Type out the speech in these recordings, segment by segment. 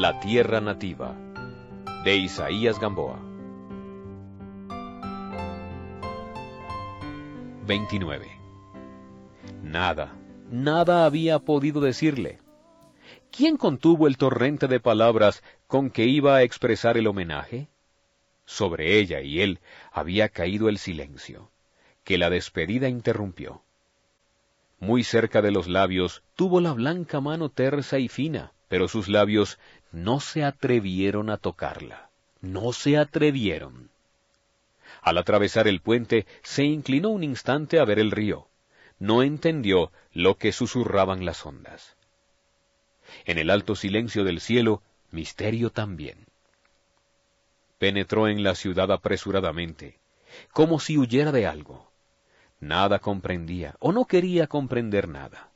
La tierra nativa, de Isaías Gamboa. 29. Nada, nada había podido decirle. ¿Quién contuvo el torrente de palabras con que iba a expresar el homenaje? Sobre ella y él había caído el silencio, que la despedida interrumpió. Muy cerca de los labios tuvo la blanca mano tersa y fina, pero sus labios no se atrevieron a tocarla. No se atrevieron. Al atravesar el puente, se inclinó un instante a ver el río. No entendió lo que susurraban las ondas. En el alto silencio del cielo, misterio también. Penetró en la ciudad apresuradamente, como si huyera de algo. Nada comprendía o no quería comprender nada.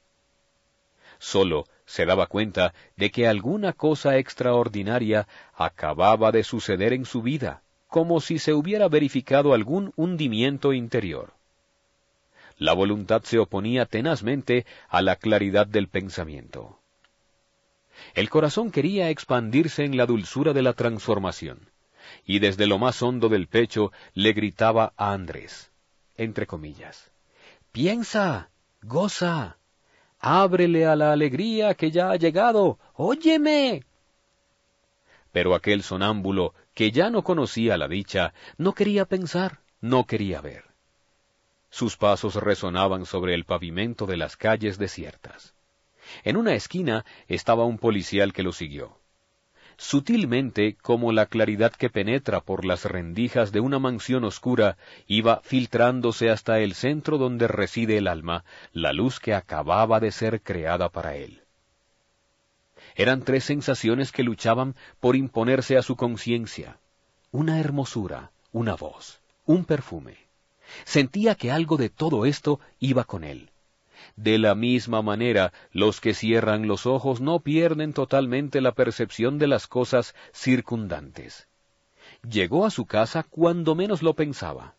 Solo se daba cuenta de que alguna cosa extraordinaria acababa de suceder en su vida, como si se hubiera verificado algún hundimiento interior. La voluntad se oponía tenazmente a la claridad del pensamiento. El corazón quería expandirse en la dulzura de la transformación, y desde lo más hondo del pecho le gritaba a Andrés, entre comillas. Piensa, goza, ábrele a la alegría que ya ha llegado, óyeme. Pero aquel sonámbulo, que ya no conocía la dicha, no quería pensar, no quería ver. Sus pasos resonaban sobre el pavimento de las calles desiertas. En una esquina estaba un policial que lo siguió sutilmente como la claridad que penetra por las rendijas de una mansión oscura, iba filtrándose hasta el centro donde reside el alma, la luz que acababa de ser creada para él. Eran tres sensaciones que luchaban por imponerse a su conciencia. Una hermosura, una voz, un perfume. Sentía que algo de todo esto iba con él. De la misma manera, los que cierran los ojos no pierden totalmente la percepción de las cosas circundantes. Llegó a su casa cuando menos lo pensaba.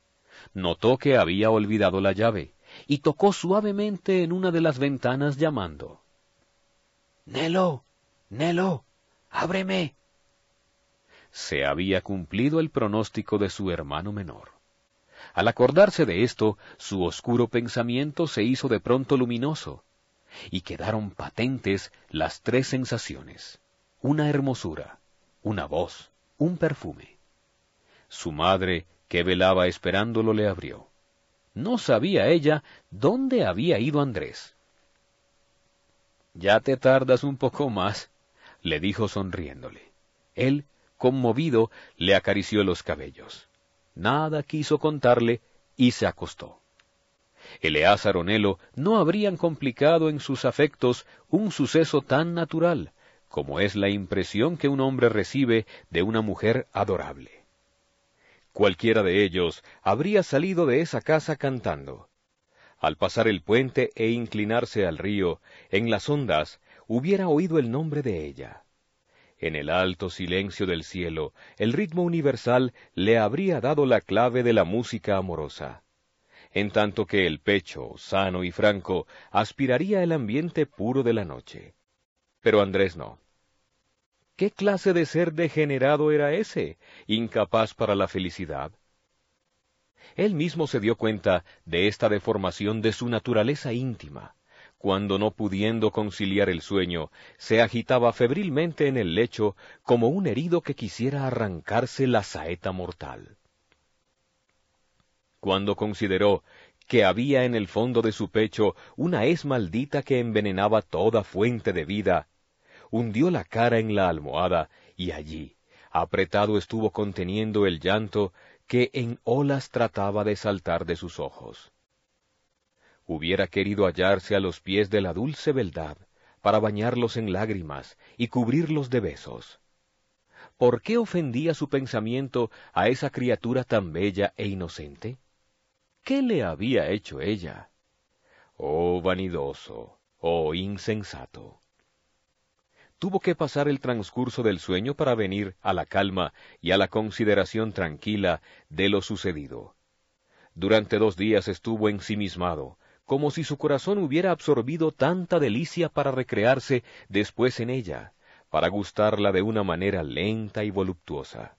Notó que había olvidado la llave, y tocó suavemente en una de las ventanas llamando. Nelo, Nelo, ábreme. Se había cumplido el pronóstico de su hermano menor. Al acordarse de esto, su oscuro pensamiento se hizo de pronto luminoso, y quedaron patentes las tres sensaciones, una hermosura, una voz, un perfume. Su madre, que velaba esperándolo, le abrió. No sabía ella dónde había ido Andrés. Ya te tardas un poco más, le dijo sonriéndole. Él, conmovido, le acarició los cabellos nada quiso contarle y se acostó. Eleazar Onelo no habrían complicado en sus afectos un suceso tan natural como es la impresión que un hombre recibe de una mujer adorable. Cualquiera de ellos habría salido de esa casa cantando. Al pasar el puente e inclinarse al río, en las ondas, hubiera oído el nombre de ella. En el alto silencio del cielo, el ritmo universal le habría dado la clave de la música amorosa, en tanto que el pecho, sano y franco, aspiraría el ambiente puro de la noche. Pero Andrés no. ¿Qué clase de ser degenerado era ese, incapaz para la felicidad? Él mismo se dio cuenta de esta deformación de su naturaleza íntima, cuando no pudiendo conciliar el sueño, se agitaba febrilmente en el lecho como un herido que quisiera arrancarse la saeta mortal. Cuando consideró que había en el fondo de su pecho una es maldita que envenenaba toda fuente de vida, hundió la cara en la almohada y allí, apretado estuvo conteniendo el llanto que en olas trataba de saltar de sus ojos hubiera querido hallarse a los pies de la dulce beldad, para bañarlos en lágrimas y cubrirlos de besos. ¿Por qué ofendía su pensamiento a esa criatura tan bella e inocente? ¿Qué le había hecho ella? Oh vanidoso, oh insensato. Tuvo que pasar el transcurso del sueño para venir a la calma y a la consideración tranquila de lo sucedido. Durante dos días estuvo ensimismado, como si su corazón hubiera absorbido tanta delicia para recrearse después en ella, para gustarla de una manera lenta y voluptuosa.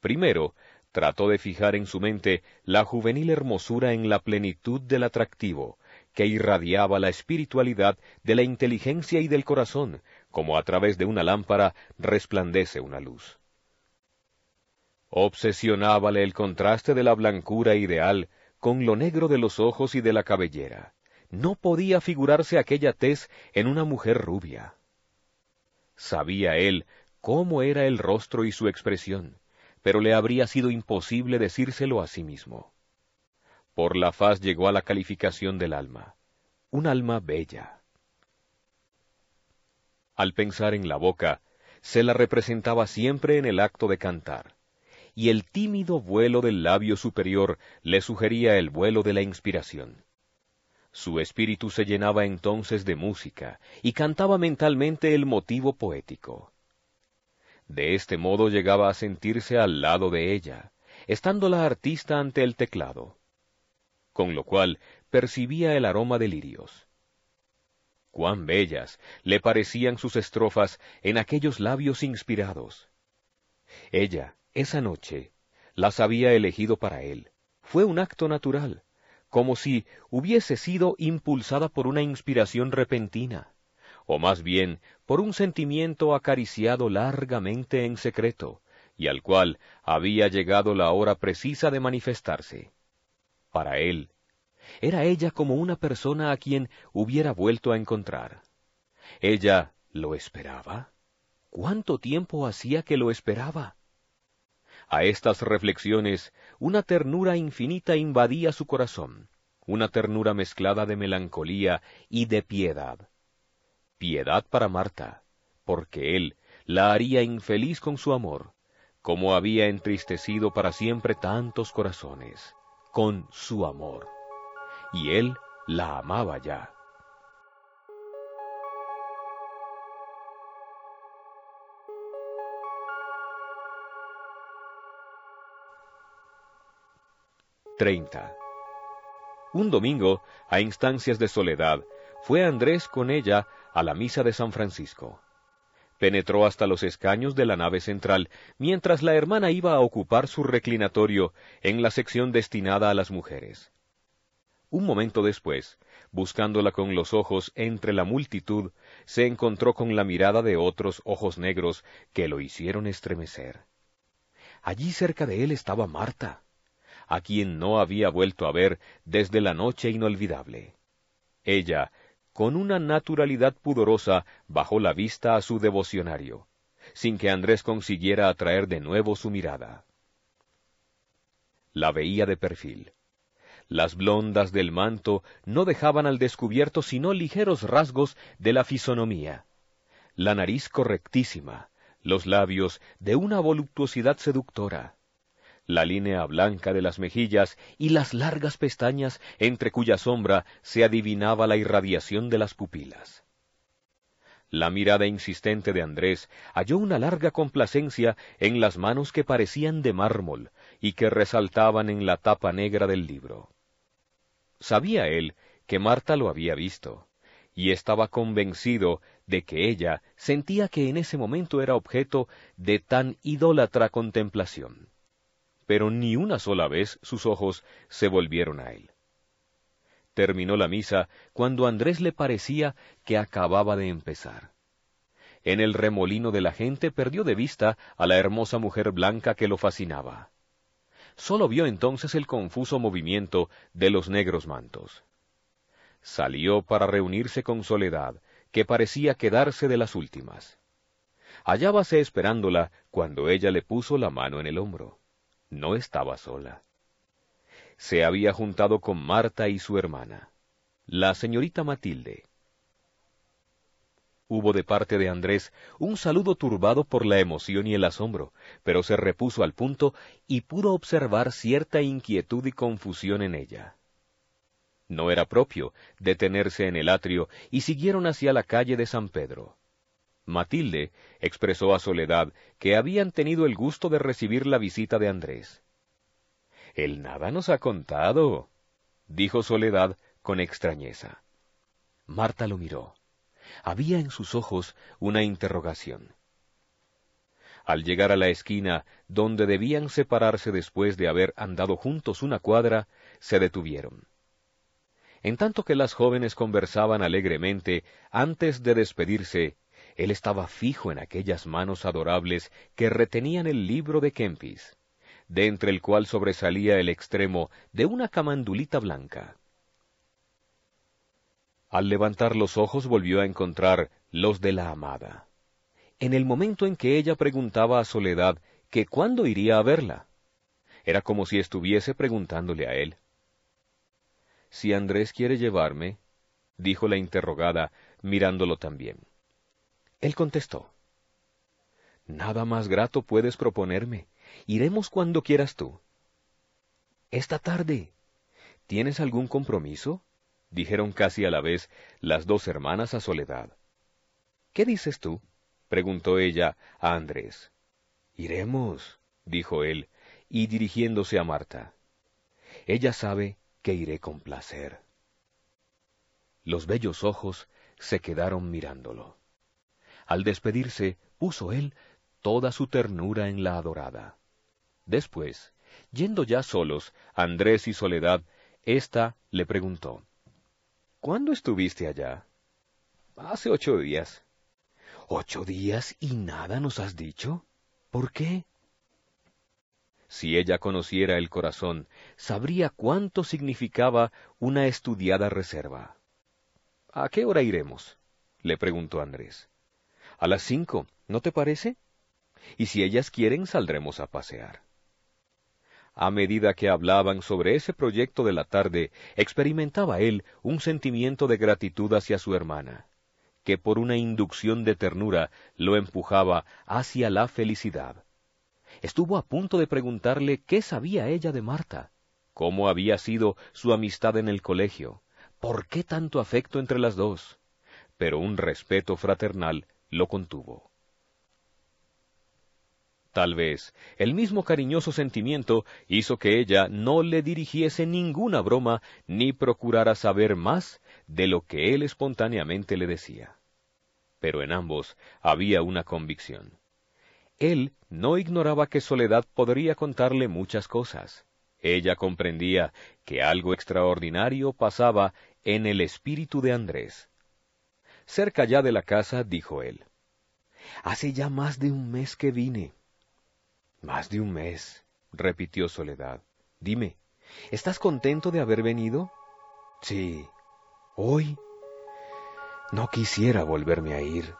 Primero, trató de fijar en su mente la juvenil hermosura en la plenitud del atractivo, que irradiaba la espiritualidad de la inteligencia y del corazón, como a través de una lámpara resplandece una luz. Obsesionábale el contraste de la blancura ideal con lo negro de los ojos y de la cabellera. No podía figurarse aquella tez en una mujer rubia. Sabía él cómo era el rostro y su expresión, pero le habría sido imposible decírselo a sí mismo. Por la faz llegó a la calificación del alma, un alma bella. Al pensar en la boca, se la representaba siempre en el acto de cantar, y el tímido vuelo del labio superior le sugería el vuelo de la inspiración. Su espíritu se llenaba entonces de música y cantaba mentalmente el motivo poético. De este modo llegaba a sentirse al lado de ella, estando la artista ante el teclado con lo cual percibía el aroma de lirios. Cuán bellas le parecían sus estrofas en aquellos labios inspirados. Ella, esa noche, las había elegido para él. Fue un acto natural, como si hubiese sido impulsada por una inspiración repentina, o más bien por un sentimiento acariciado largamente en secreto, y al cual había llegado la hora precisa de manifestarse. Para él, era ella como una persona a quien hubiera vuelto a encontrar. ¿Ella lo esperaba? ¿Cuánto tiempo hacía que lo esperaba? A estas reflexiones una ternura infinita invadía su corazón, una ternura mezclada de melancolía y de piedad. Piedad para Marta, porque él la haría infeliz con su amor, como había entristecido para siempre tantos corazones con su amor. Y él la amaba ya. Treinta. Un domingo, a instancias de soledad, fue Andrés con ella a la misa de San Francisco. Penetró hasta los escaños de la nave central, mientras la hermana iba a ocupar su reclinatorio en la sección destinada a las mujeres. Un momento después, buscándola con los ojos entre la multitud, se encontró con la mirada de otros ojos negros que lo hicieron estremecer. Allí cerca de él estaba Marta, a quien no había vuelto a ver desde la noche inolvidable. Ella, con una naturalidad pudorosa, bajó la vista a su devocionario, sin que Andrés consiguiera atraer de nuevo su mirada. La veía de perfil. Las blondas del manto no dejaban al descubierto sino ligeros rasgos de la fisonomía. La nariz correctísima, los labios de una voluptuosidad seductora, la línea blanca de las mejillas y las largas pestañas entre cuya sombra se adivinaba la irradiación de las pupilas. La mirada insistente de Andrés halló una larga complacencia en las manos que parecían de mármol y que resaltaban en la tapa negra del libro. Sabía él que Marta lo había visto, y estaba convencido de que ella sentía que en ese momento era objeto de tan idólatra contemplación pero ni una sola vez sus ojos se volvieron a él. Terminó la misa cuando Andrés le parecía que acababa de empezar. En el remolino de la gente perdió de vista a la hermosa mujer blanca que lo fascinaba. Solo vio entonces el confuso movimiento de los negros mantos. Salió para reunirse con Soledad, que parecía quedarse de las últimas. Hallábase esperándola cuando ella le puso la mano en el hombro no estaba sola. Se había juntado con Marta y su hermana, la señorita Matilde. Hubo de parte de Andrés un saludo turbado por la emoción y el asombro, pero se repuso al punto y pudo observar cierta inquietud y confusión en ella. No era propio detenerse en el atrio y siguieron hacia la calle de San Pedro. Matilde expresó a Soledad que habían tenido el gusto de recibir la visita de Andrés. Él nada nos ha contado, dijo Soledad con extrañeza. Marta lo miró. Había en sus ojos una interrogación. Al llegar a la esquina donde debían separarse después de haber andado juntos una cuadra, se detuvieron. En tanto que las jóvenes conversaban alegremente, antes de despedirse, él estaba fijo en aquellas manos adorables que retenían el libro de Kempis, de entre el cual sobresalía el extremo de una camandulita blanca. Al levantar los ojos volvió a encontrar los de la amada. En el momento en que ella preguntaba a Soledad que cuándo iría a verla, era como si estuviese preguntándole a él. Si Andrés quiere llevarme, dijo la interrogada, mirándolo también. Él contestó, Nada más grato puedes proponerme. Iremos cuando quieras tú. Esta tarde. ¿Tienes algún compromiso? dijeron casi a la vez las dos hermanas a Soledad. ¿Qué dices tú? preguntó ella a Andrés. Iremos, dijo él, y dirigiéndose a Marta. Ella sabe que iré con placer. Los bellos ojos se quedaron mirándolo. Al despedirse, puso él toda su ternura en la adorada. Después, yendo ya solos, Andrés y Soledad, ésta le preguntó, ¿Cuándo estuviste allá? Hace ocho días. ¿Ocho días y nada nos has dicho? ¿Por qué? Si ella conociera el corazón, sabría cuánto significaba una estudiada reserva. ¿A qué hora iremos? le preguntó Andrés. A las cinco, ¿no te parece? Y si ellas quieren, saldremos a pasear. A medida que hablaban sobre ese proyecto de la tarde, experimentaba él un sentimiento de gratitud hacia su hermana, que por una inducción de ternura lo empujaba hacia la felicidad. Estuvo a punto de preguntarle qué sabía ella de Marta, cómo había sido su amistad en el colegio, por qué tanto afecto entre las dos, pero un respeto fraternal lo contuvo. Tal vez el mismo cariñoso sentimiento hizo que ella no le dirigiese ninguna broma ni procurara saber más de lo que él espontáneamente le decía. Pero en ambos había una convicción. Él no ignoraba que Soledad podría contarle muchas cosas. Ella comprendía que algo extraordinario pasaba en el espíritu de Andrés, Cerca ya de la casa, dijo él. Hace ya más de un mes que vine. Más de un mes, repitió Soledad. Dime, ¿estás contento de haber venido? Sí. ¿Hoy? No quisiera volverme a ir.